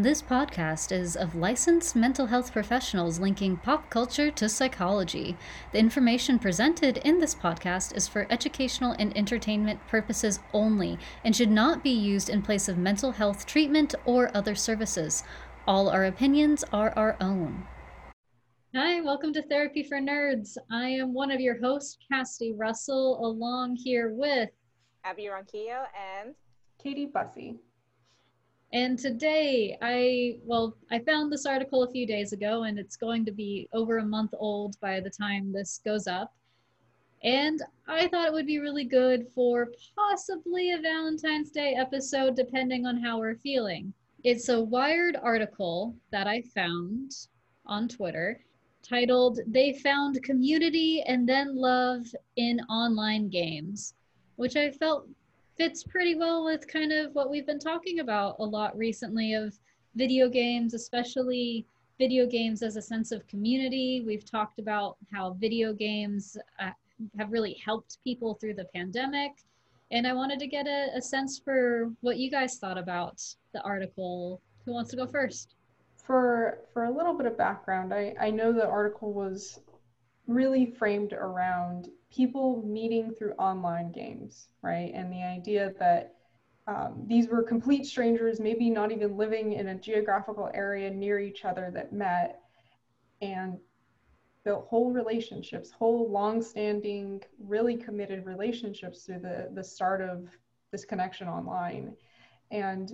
This podcast is of licensed mental health professionals linking pop culture to psychology. The information presented in this podcast is for educational and entertainment purposes only and should not be used in place of mental health treatment or other services. All our opinions are our own. Hi, welcome to Therapy for Nerds. I am one of your hosts, Cassidy Russell, along here with Abby Ronquillo and Katie Bussey. And today, I, well, I found this article a few days ago, and it's going to be over a month old by the time this goes up. And I thought it would be really good for possibly a Valentine's Day episode, depending on how we're feeling. It's a Wired article that I found on Twitter titled, They Found Community and Then Love in Online Games, which I felt fits pretty well with kind of what we've been talking about a lot recently of video games, especially video games as a sense of community. We've talked about how video games uh, have really helped people through the pandemic. And I wanted to get a, a sense for what you guys thought about the article. Who wants to go first? For for a little bit of background, I, I know the article was really framed around people meeting through online games, right? And the idea that um, these were complete strangers, maybe not even living in a geographical area near each other that met and built whole relationships, whole long-standing, really committed relationships through the, the start of this connection online. And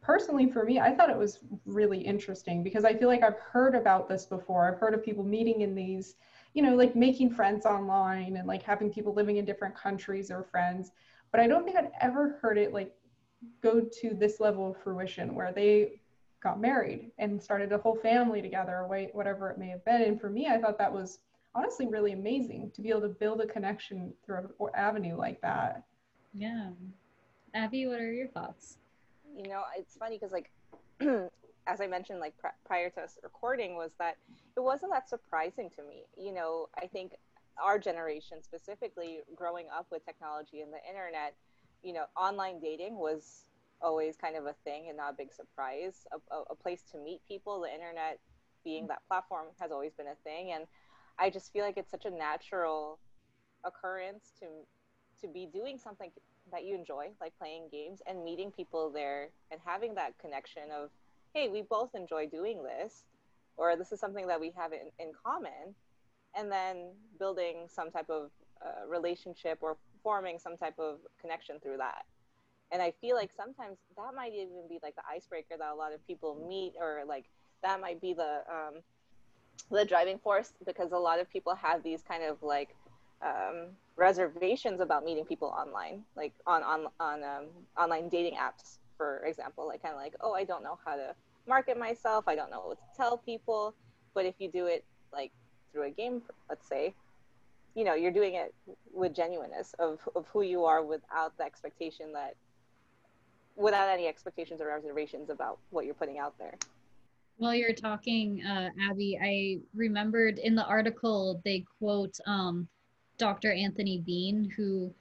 personally for me, I thought it was really interesting because I feel like I've heard about this before. I've heard of people meeting in these you know, like making friends online and like having people living in different countries or friends. But I don't think I'd ever heard it like go to this level of fruition where they got married and started a whole family together or whatever it may have been. And for me, I thought that was honestly really amazing to be able to build a connection through an avenue like that. Yeah. Abby, what are your thoughts? You know, it's funny because like as I mentioned, like pr- prior to us recording, was that it wasn't that surprising to me. You know, I think our generation specifically, growing up with technology and the internet, you know, online dating was always kind of a thing and not a big surprise. A, a, a place to meet people, the internet being that platform has always been a thing, and I just feel like it's such a natural occurrence to to be doing something that you enjoy, like playing games and meeting people there and having that connection of hey, we both enjoy doing this, or this is something that we have in, in common, and then building some type of uh, relationship or forming some type of connection through that. And I feel like sometimes that might even be like the icebreaker that a lot of people meet, or like that might be the um, the driving force because a lot of people have these kind of like um, reservations about meeting people online, like on on on um, online dating apps for example, like kind of like, oh, I don't know how to market myself. I don't know what to tell people. But if you do it like through a game, let's say, you know, you're doing it with genuineness of, of who you are without the expectation that, without any expectations or reservations about what you're putting out there. While you're talking, uh, Abby, I remembered in the article they quote um, Dr. Anthony Bean, who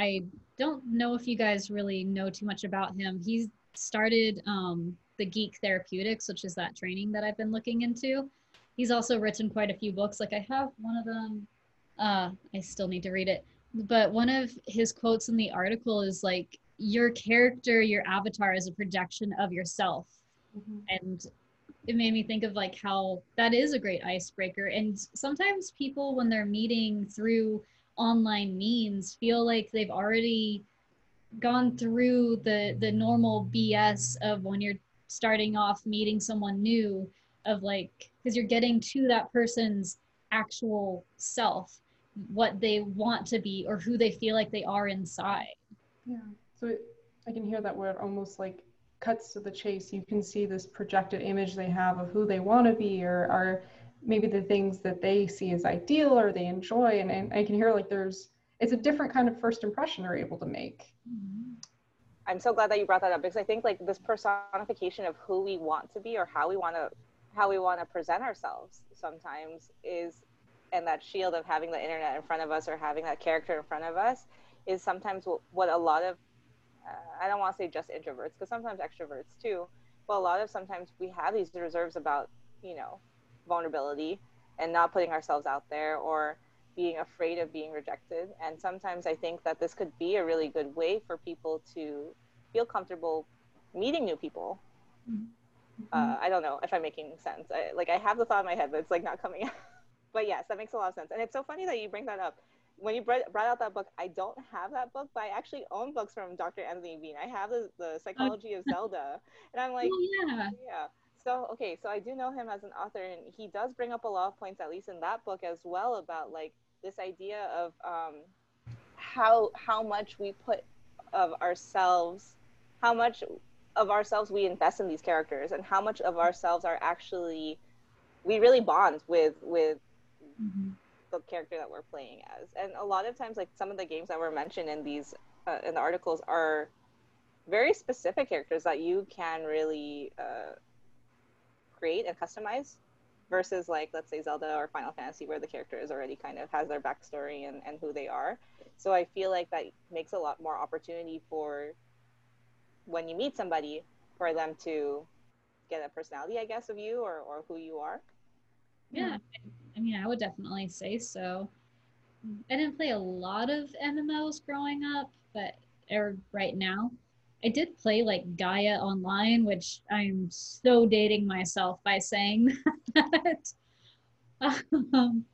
I don't know if you guys really know too much about him. He started um, the Geek Therapeutics, which is that training that I've been looking into. He's also written quite a few books. Like I have one of them. Uh, I still need to read it. But one of his quotes in the article is like, "Your character, your avatar, is a projection of yourself," mm-hmm. and it made me think of like how that is a great icebreaker. And sometimes people, when they're meeting through online means feel like they've already gone through the the normal BS of when you're starting off meeting someone new of like because you're getting to that person's actual self what they want to be or who they feel like they are inside. Yeah. So it, i can hear that word almost like cuts to the chase. You can see this projected image they have of who they want to be or are maybe the things that they see as ideal or they enjoy and, and i can hear like there's it's a different kind of first impression they're able to make. I'm so glad that you brought that up because i think like this personification of who we want to be or how we want to how we want to present ourselves sometimes is and that shield of having the internet in front of us or having that character in front of us is sometimes what, what a lot of uh, i don't want to say just introverts because sometimes extroverts too but a lot of sometimes we have these reserves about you know vulnerability and not putting ourselves out there or being afraid of being rejected and sometimes i think that this could be a really good way for people to feel comfortable meeting new people mm-hmm. uh, i don't know if i'm making sense I, like i have the thought in my head but it's like not coming out but yes that makes a lot of sense and it's so funny that you bring that up when you brought out that book, I don't have that book, but I actually own books from Dr. Anthony Bean. I have the, the Psychology of Zelda. And I'm like, oh, yeah. yeah. So, okay, so I do know him as an author, and he does bring up a lot of points, at least in that book as well, about like this idea of um, how how much we put of ourselves, how much of ourselves we invest in these characters, and how much of ourselves are actually we really bond with with mm-hmm the character that we're playing as. And a lot of times, like some of the games that were mentioned in these uh, in the articles are very specific characters that you can really uh, create and customize versus like let's say zelda or final fantasy where the character is already kind of has their backstory and, and who they are. So i feel like that makes a lot more opportunity for when you meet somebody for them to get a personality i guess of you or, or who you are. Yeah hmm. I mean, I would definitely say so. I didn't play a lot of MMOs growing up, but or right now, I did play like Gaia Online, which I'm so dating myself by saying that. um,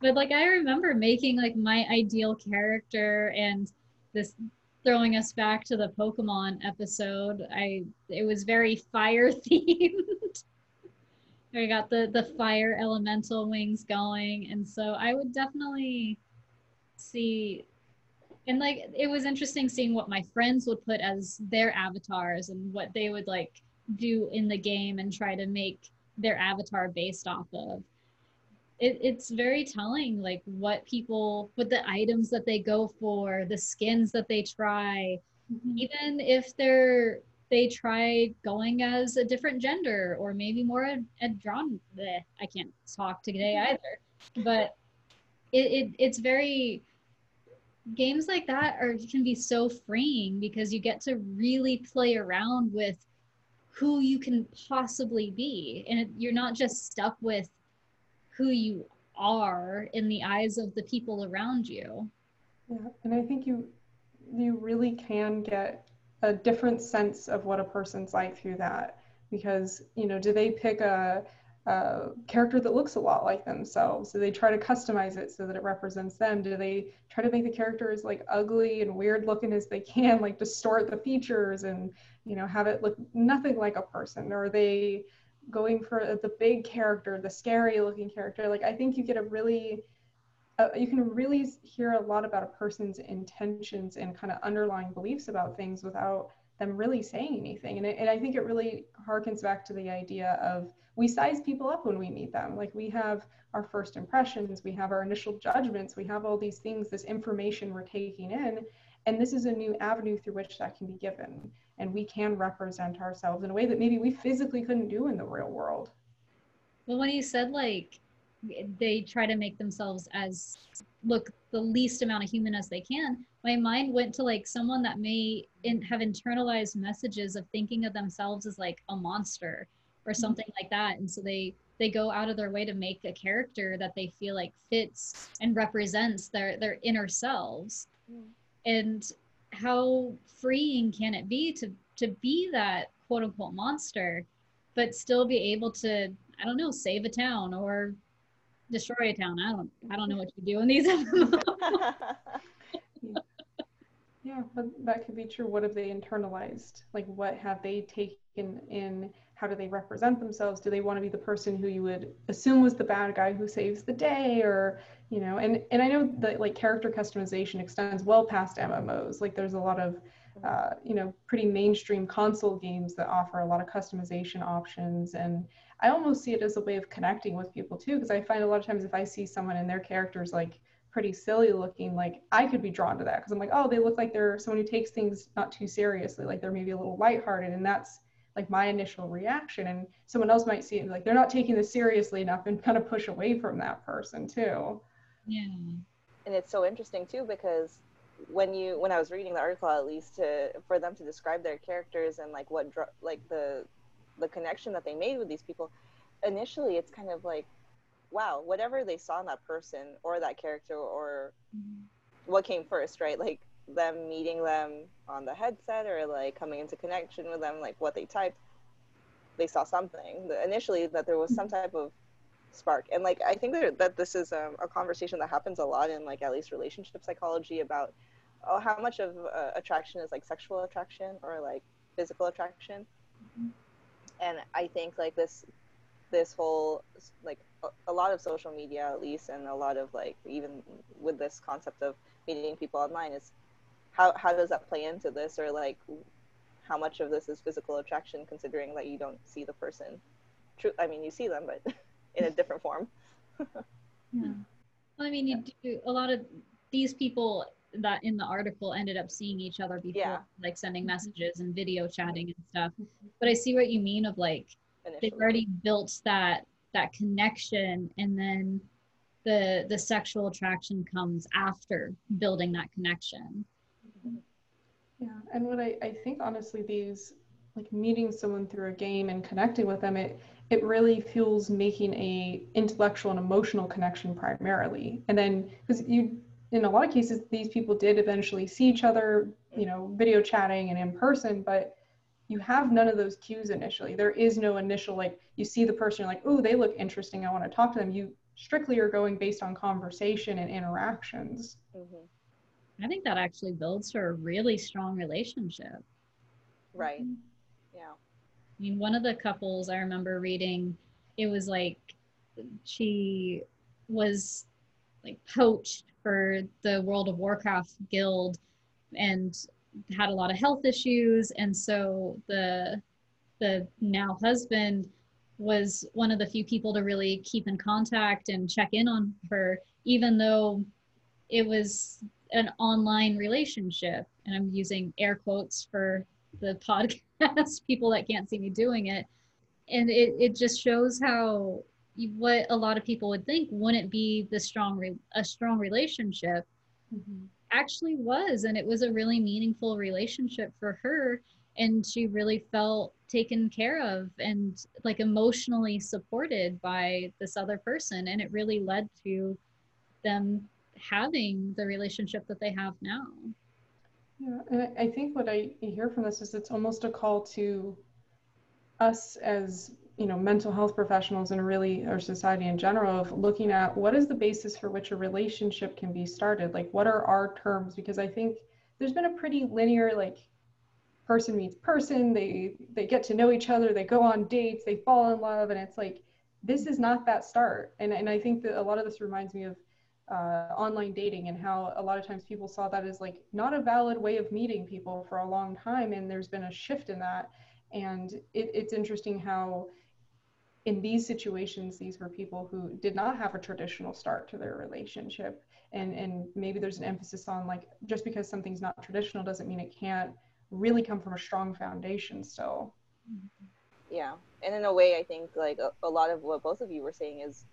but like I remember making like my ideal character and this throwing us back to the Pokemon episode. I it was very fire themed. I got the the fire elemental wings going, and so I would definitely see. And like it was interesting seeing what my friends would put as their avatars and what they would like do in the game and try to make their avatar based off of. It, it's very telling like what people what the items that they go for the skins that they try mm-hmm. even if they're they try going as a different gender or maybe more a, a drawn bleh, i can't talk today either but it, it it's very games like that are can be so freeing because you get to really play around with who you can possibly be. And you're not just stuck with who you are in the eyes of the people around you. Yeah and i think you you really can get a different sense of what a person's like through that because you know do they pick a, a, character that looks a lot like themselves. Do they try to customize it so that it represents them? Do they try to make the character as like ugly and weird looking as they can like distort the features and you know have it look nothing like a person? Or are they going for the big character the scary looking character? Like i think you get a really uh, you can really hear a lot about a person's intentions and kind of underlying beliefs about things without them really saying anything. And, it, and I think it really harkens back to the idea of we size people up when we meet them. Like we have our first impressions, we have our initial judgments, we have all these things, this information we're taking in. And this is a new avenue through which that can be given. And we can represent ourselves in a way that maybe we physically couldn't do in the real world. Well, when you said like they try to make themselves as look the least amount of human as they can my mind went to like someone that may in, have internalized messages of thinking of themselves as like a monster or mm-hmm. something like that and so they they go out of their way to make a character that they feel like fits and represents their their inner selves mm. and how freeing can it be to to be that quote unquote monster but still be able to i don't know save a town or destroy a town. I don't I don't know what you do in these yeah, but that could be true. What have they internalized? Like what have they taken in? How do they represent themselves? Do they want to be the person who you would assume was the bad guy who saves the day or you know, and and I know that like character customization extends well past MMOs. Like there's a lot of uh, you know, pretty mainstream console games that offer a lot of customization options and I almost see it as a way of connecting with people too, because I find a lot of times if I see someone and their characters like pretty silly looking, like I could be drawn to that because I'm like, oh, they look like they're someone who takes things not too seriously, like they're maybe a little lighthearted, and that's like my initial reaction. And someone else might see it like they're not taking this seriously enough and kind of push away from that person too. Yeah. And it's so interesting too because when you when I was reading the article at least to for them to describe their characters and like what like the the connection that they made with these people initially it's kind of like wow whatever they saw in that person or that character or mm-hmm. what came first right like them meeting them on the headset or like coming into connection with them like what they typed they saw something. Initially that there was some type of spark. And like i think that, that this is um, a conversation that happens a lot in like at least relationship psychology about oh how much of uh, attraction is like sexual attraction or like physical attraction. Mm-hmm. and i think like this this whole like a lot of social media at least and a lot of like even with this concept of meeting people online is how how does that play into this or like how much of this is physical attraction considering that you don't see the person? True i mean you see them but in a different form. Yeah. Hmm. Well, i mean you do a lot of these people that in the article ended up seeing each other before yeah. like sending mm-hmm. messages and video mm-hmm. chatting and stuff. Mm-hmm. But i see what you mean of like Initially. they've already built that that connection and then the the sexual attraction comes after building that connection yeah, and what I, I think honestly these like meeting someone through a game and connecting with them, it it really fuels making a intellectual and emotional connection primarily. And then because you in a lot of cases these people did eventually see each other, you know, video chatting and in person, but you have none of those cues initially. There is no initial like you see the person, you're like, oh, they look interesting. I want to talk to them. You strictly are going based on conversation and interactions. Mm-hmm. I think that actually builds for a really strong relationship. Right. Mm-hmm. Yeah. I mean, one of the couples I remember reading, it was like she was like poached for the World of Warcraft guild and had a lot of health issues and so the the now husband was one of the few people to really keep in contact and check in on her even though it was an online relationship and i'm using air quotes for the podcast people that can't see me doing it and it, it just shows how what a lot of people would think wouldn't be the strong re- a strong relationship mm-hmm. actually was and it was a really meaningful relationship for her and she really felt taken care of and like emotionally supported by this other person and it really led to them having the relationship that they have now. Yeah, and I think what I hear from this is it's almost a call to us as you know mental health professionals and really our society in general of looking at what is the basis for which a relationship can be started? Like what are our terms? Because i think there's been a pretty linear like person meets person they they get to know each other they go on dates they fall in love and it's like this is not that start. And and i think that a lot of this reminds me of uh, online dating and how a lot of times people saw that as like not a valid way of meeting people for a long time and there's been a shift in that. And it, it's interesting how in these situations these were people who did not have a traditional start to their relationship. And and maybe there's an emphasis on like just because something's not traditional doesn't mean it can't really come from a strong foundation still. Yeah. And in a way i think like a, a lot of what both of you were saying is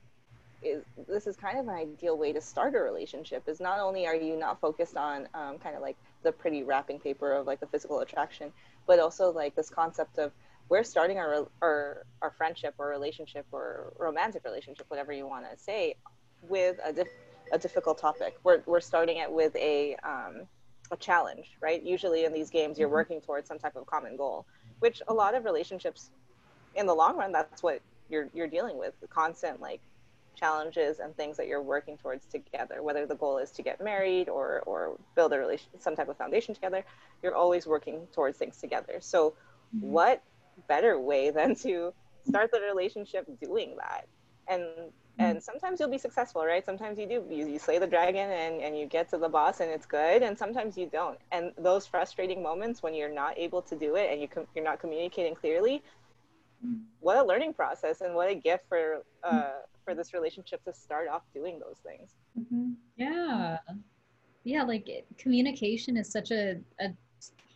is this is kind of an ideal way to start a relationship is not only are you not focused on um, kind of like the pretty wrapping paper of like the physical attraction but also like this concept of we're starting our our, our friendship or relationship or romantic relationship whatever you want to say with a, dif- a difficult topic we're, we're starting it with a um, a challenge right usually in these games you're mm-hmm. working towards some type of common goal which a lot of relationships in the long run that's what you're you're dealing with the constant like challenges and things that you're working towards together whether the goal is to get married or or build a relation some type of foundation together you're always working towards things together so mm-hmm. what better way than to start the relationship doing that and mm-hmm. and sometimes you'll be successful right sometimes you do you, you slay the dragon and, and you get to the boss and it's good and sometimes you don't and those frustrating moments when you're not able to do it and you com- you're not communicating clearly mm-hmm. what a learning process and what a gift for uh, for this relationship to start off doing those things. Mm-hmm. Yeah. Yeah, like communication is such a, a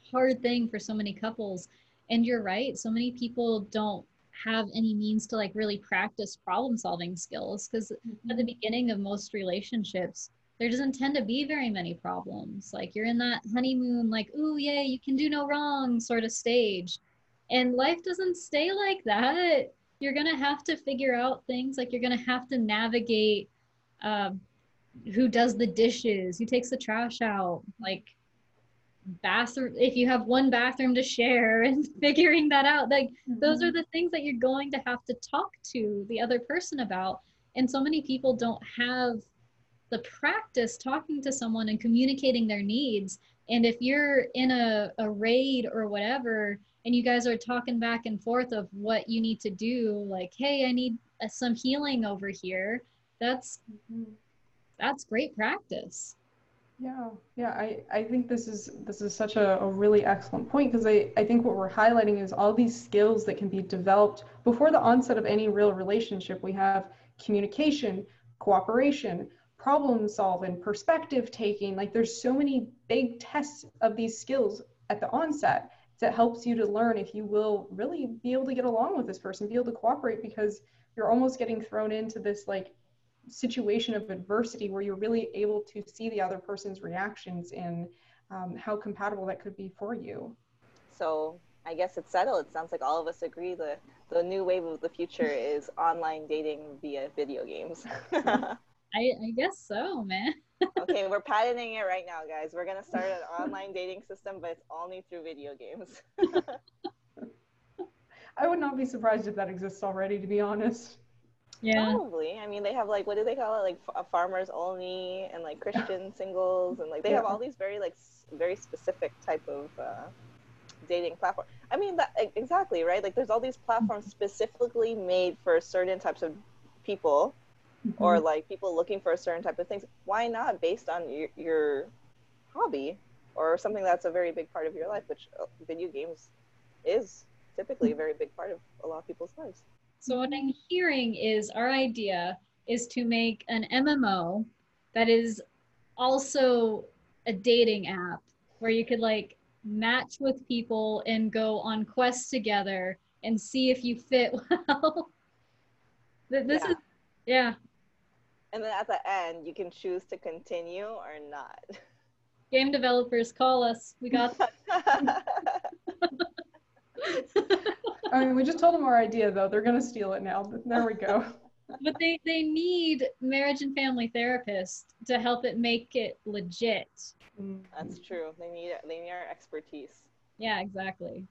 hard thing for so many couples. And you're right, so many people don't have any means to like really practice problem solving skills because mm-hmm. at the beginning of most relationships, there doesn't tend to be very many problems. Like you're in that honeymoon, like, oh, yay, you can do no wrong sort of stage. And life doesn't stay like that. You're going to have to figure out things like you're going to have to navigate um, who does the dishes, who takes the trash out, like bathroom if you have one bathroom to share and figuring that out like mm-hmm. those are the things that you're going to have to talk to the other person about and so many people don't have the practice talking to someone and communicating their needs and if you're in a, a raid or whatever and you guys are talking back and forth of what you need to do like hey i need uh, some healing over here that's mm-hmm. that's great practice yeah yeah i i think this is this is such a, a really excellent point because i i think what we're highlighting is all these skills that can be developed before the onset of any real relationship we have communication cooperation problem solving perspective taking like there's so many big tests of these skills at the onset that helps you to learn if you will really be able to get along with this person be able to cooperate because you're almost getting thrown into this like situation of adversity where you're really able to see the other person's reactions and um, how compatible that could be for you. So I guess it's settled. It sounds like all of us agree the the new wave of the future is online dating via video games. I, I guess so, man. Okay, we're patenting it right now, guys. We're gonna start an online dating system, but it's only through video games. I would not be surprised if that exists already, to be honest. Yeah. Probably. I mean, they have like what do they call it? Like f- farmers only and like Christian singles and like they yeah. have all these very like s- very specific type of uh, dating platform. I mean, that exactly right. Like there's all these platforms specifically made for certain types of people, mm-hmm. or like people looking for a certain type of things. Why not based on your, your hobby or something that's a very big part of your life, which uh, video games is typically a very big part of a lot of people's lives. So what I'm hearing is our idea is to make an MMO that is also a dating app where you could like match with people and go on quests together and see if you fit well. this yeah. is yeah. And then at the end you can choose to continue or not. Game developers call us. We got I mean, we just told them our idea, though. They're going to steal it now. There we go. but they, they need marriage and family therapists to help it make it legit. That's mm. true. They need they need our expertise. Yeah, exactly.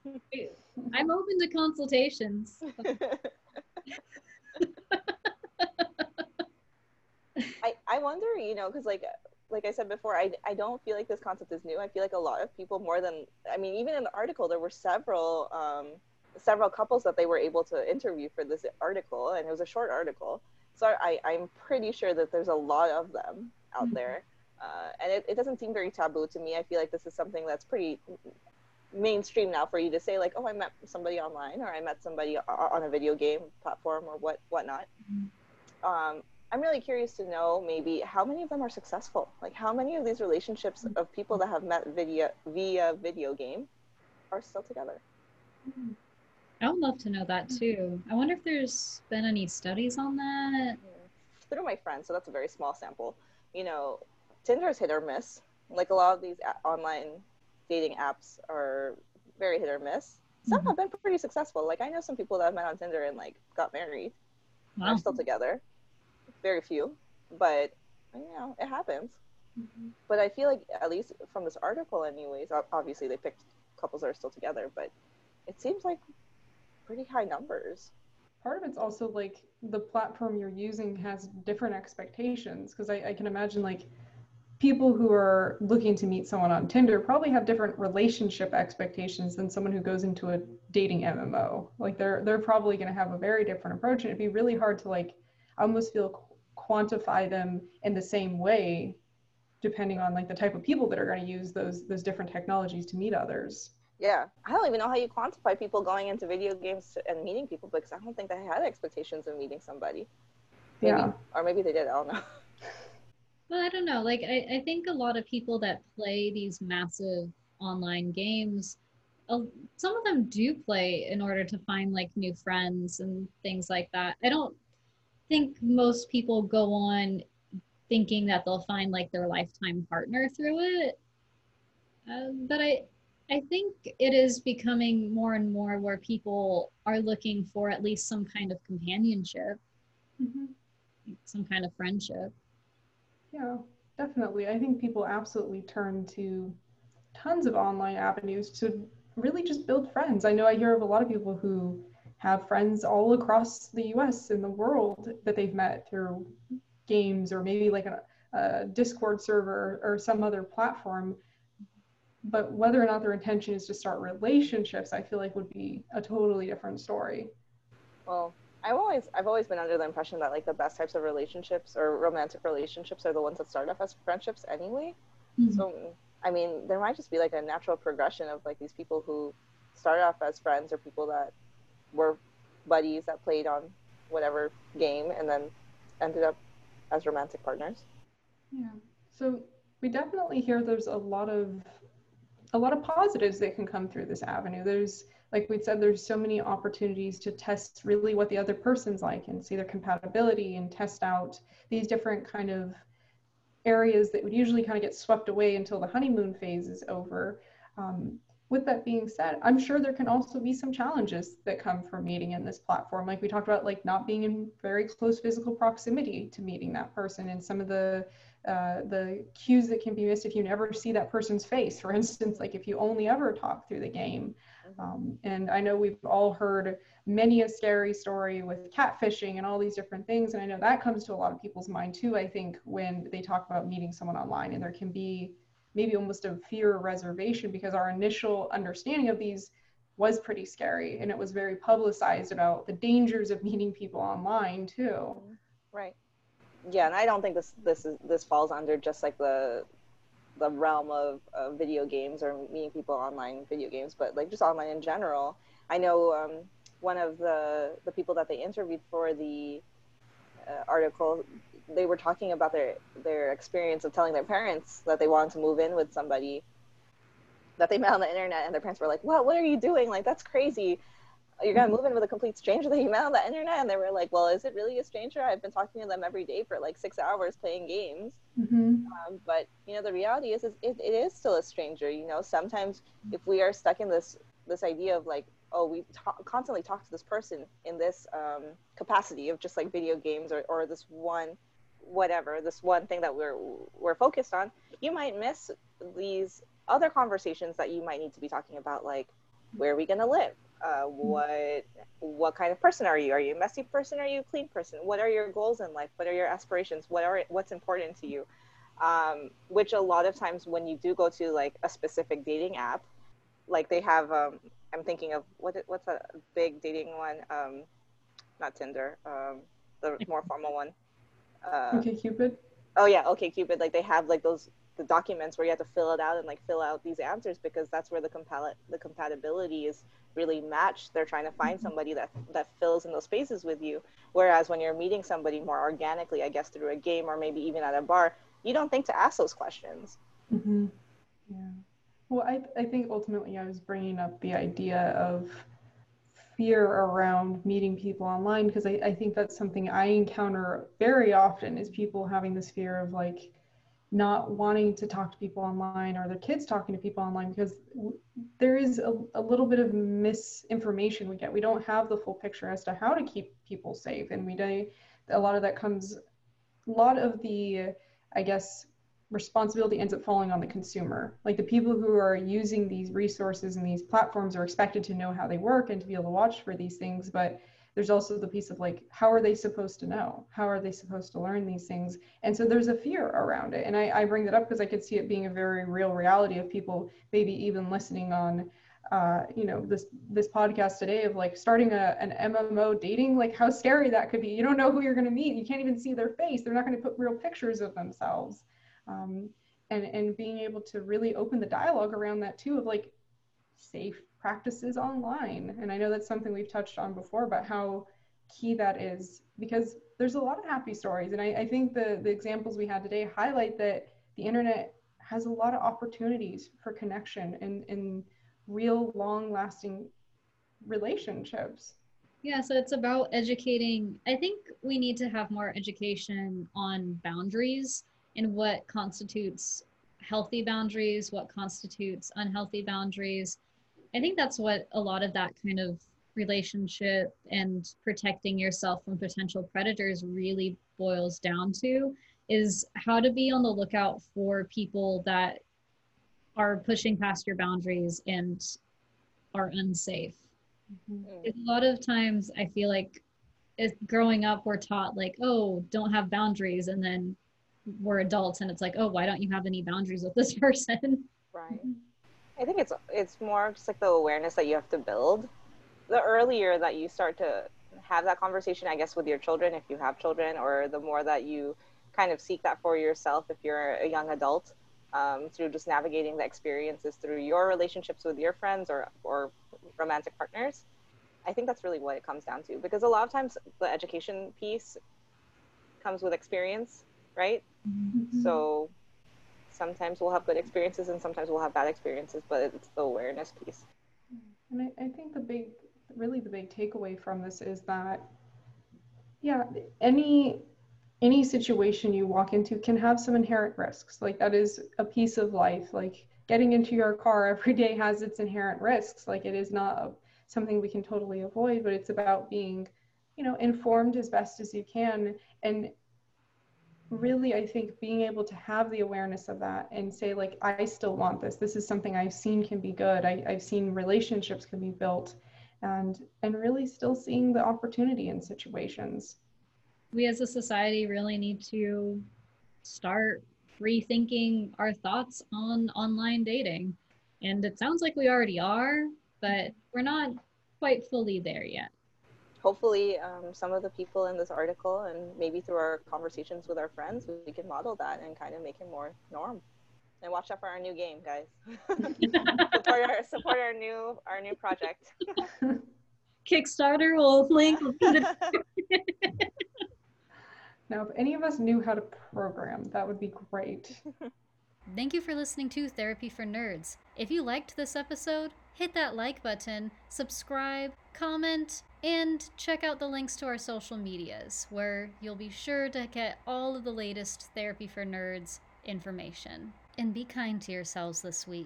I'm open to consultations. I, I wonder, you know, because like like I said before, I, I don't feel like this concept is new. I feel like a lot of people more than I mean, even in the article, there were several um, several couples that they were able to interview for this article, and it was a short article. So I, I'm pretty sure that there's a lot of them out mm-hmm. there, uh, and it, it doesn't seem very taboo to me. I feel like this is something that's pretty mainstream now for you to say like, oh, I met somebody online, or I met somebody on a video game platform, or what whatnot. Mm-hmm. Um, I'm really curious to know maybe how many of them are successful. Like how many of these relationships mm-hmm. of people that have met via via video game are still together. Mm-hmm. I would love to know that too. I wonder if there's been any studies on that. Through my friends, so that's a very small sample. You know, Tinder is hit or miss. Like a lot of these online dating apps are very hit or miss. Some mm-hmm. have been pretty successful. Like I know some people that I've met on Tinder and like got married. Wow. Are still together. Very few, but you know it happens. Mm-hmm. But I feel like at least from this article, anyways, obviously they picked couples that are still together, but it seems like pretty high numbers. Part of it's also like the platform you're using has different expectations because I, I can imagine like people who are looking to meet someone on Tinder probably have different relationship expectations than someone who goes into a dating MMO. Like they're they're probably going to have a very different approach, and it'd be really hard to like I almost feel quantify them in the same way, depending on like the type of people that are going to use those those different technologies to meet others. Yeah, I don't even know how you quantify people going into video games and meeting people because I don't think they had expectations of meeting somebody. Maybe, yeah. Or maybe they did. I don't know. Well, I don't know. Like, I, I think a lot of people that play these massive online games, uh, some of them do play in order to find like new friends and things like that. I don't think most people go on thinking that they'll find like their lifetime partner through it. Uh, but I, I think it is becoming more and more where people are looking for at least some kind of companionship, Mm-hmm. some kind of friendship. Yeah, definitely. I think people absolutely turn to tons of online avenues to really just build friends. I know I hear of a lot of people who have friends all across the US and the world that they've met through games or maybe like a, a Discord server or some other platform. But whether or not their intention is to start relationships, I feel like would be a totally different story. Well, I've always I've always been under the impression that like the best types of relationships or romantic relationships are the ones that start off as friendships anyway. Mhm. So I mean, there might just be like a natural progression of like these people who start off as friends or people that were buddies that played on whatever game and then ended up as romantic partners. Yeah. So we definitely hear there's a lot of a lot of positives that can come through this avenue. There's like we said, there's so many opportunities to test really what the other person's like and see their compatibility and test out these different kind of areas that would usually kind of get swept away until the honeymoon phase is over. Um, with that being said, I'm sure there can also be some challenges that come from meeting in this platform. Like we talked about, like not being in very close physical proximity to meeting that person and some of the uh, the cues that can be missed if you never see that person's face. For instance, like if you only ever talk through the game. Um, and I know we've all heard many a scary story with catfishing and all these different things. And I know that comes to a lot of people's mind too, I think, when they talk about meeting someone online. And there can be maybe almost a fear or reservation because our initial understanding of these was pretty scary and it was very publicized about the dangers of meeting people online too. Right. Yeah, and I don't think this this is this falls under just like the the realm of, of video games or meeting people online video games, but like just online in general. I know um, one of the the people that they interviewed for the uh, article, they were talking about their their experience of telling their parents that they wanted to move in with somebody that they met on the internet, and their parents were like, "What? What are you doing? Like that's crazy." You're gonna move in with a complete stranger that you met on the internet, and they were like, "Well, is it really a stranger? I've been talking to them every day for like six hours playing games." Mm-hmm. Um, but you know, the reality is, is it, it is still a stranger. You know, sometimes if we are stuck in this this idea of like, oh, we ta- constantly talk to this person in this um, capacity of just like video games or, or this one, whatever, this one thing that we're we're focused on, you might miss these other conversations that you might need to be talking about, like where are we gonna live? Uh, what what kind of person are you? Are you a messy person? Are you a clean person? What are your goals in life? What are your aspirations? What are what's important to you? Um, which a lot of times when you do go to like a specific dating app, like they have, um, I'm thinking of what what's a big dating one? Um, not Tinder, um, the more formal one. Uh, OkCupid. oh yeah OkCupid like they have like those the documents where you have to fill it out and like fill out these answers because that's where the compal- the compatibility is really matched they're trying to find somebody that that fills in those spaces with you whereas when you're meeting somebody more organically i guess through a game or maybe even at a bar you don't think to ask those questions Mm-hmm. Yeah. Well, I, I think ultimately I was bringing up the idea of fear around meeting people online because I, I think that's something I encounter very often is people having this fear of like not wanting to talk to people online or their kids talking to people online because there is a, a little bit of misinformation we get. We don't have the full picture as to how to keep people safe. And we do, a lot of that comes, a lot of the, I guess, responsibility ends up falling on the consumer. Like the people who are using these resources and these platforms are expected to know how they work and to be able to watch for these things. But there's also the piece of like, how are they supposed to know? How are they supposed to learn these things? And so there's a fear around it. And I, I bring that up because I could see it being a very real reality of people maybe even listening on uh, you know this this podcast today of like starting a, an MMO dating like how scary that could be you don't know who you're going to meet you can't even see their face they're not going to put real pictures of themselves um, and and being able to really open the dialogue around that too of like safe practices online. And i know that's something we've touched on before about how key that is because there's a lot of happy stories. And i, I think the the examples we had today highlight that the internet has a lot of opportunities for connection and and real long lasting relationships. Yeah, so it's about educating. I think we need to have more education on boundaries and what constitutes healthy boundaries, what constitutes unhealthy boundaries. I think that's what a lot of that kind of relationship and protecting yourself from potential predators really boils down to is how to be on the lookout for people that are pushing past your boundaries and are unsafe. Mm-hmm. A lot of times I feel like growing up we're taught like, oh, don't have boundaries and then we're adults and it's like, oh, why don't you have any boundaries with this person? Right. I think it's it's more just like the awareness that you have to build. The earlier that you start to have that conversation, I guess, with your children, if you have children, or the more that you kind of seek that for yourself if you're a young adult, um, through just navigating the experiences through your relationships with your friends or, or romantic partners. I think that's really what it comes down to because a lot of times the education piece comes with experience, right? Mm-hmm. So sometimes we'll have good experiences and sometimes we'll have bad experiences, but it's the awareness piece. And I, I think the big, really the big takeaway from this is that, yeah, any any situation you walk into can have some inherent risks. Like that is a piece of life. Like getting into your car every day has its inherent risks. Like it is not a, something we can totally avoid, but it's about being, you know, informed as best as you can and really i think being able to have the awareness of that and say like i still want this. This is something i've seen can be good. I, i've seen relationships can be built and and really still seeing the opportunity in situations. We as a society really need to start rethinking our thoughts on online dating. And it sounds like we already are but we're not quite fully there yet hopefully um, some of the people in this article and maybe through our conversations with our friends we can model that and kind of make it more norm. And watch out for our new game guys. Support, our, support our new our new project. Kickstarter will link. Now if any of us knew how to program that would be great Thank you for listening to Therapy for Nerds. If you liked this episode, hit that like button, subscribe, comment, and check out the links to our social medias, where you'll be sure to get all of the latest Therapy for Nerds information. And be kind to yourselves this week.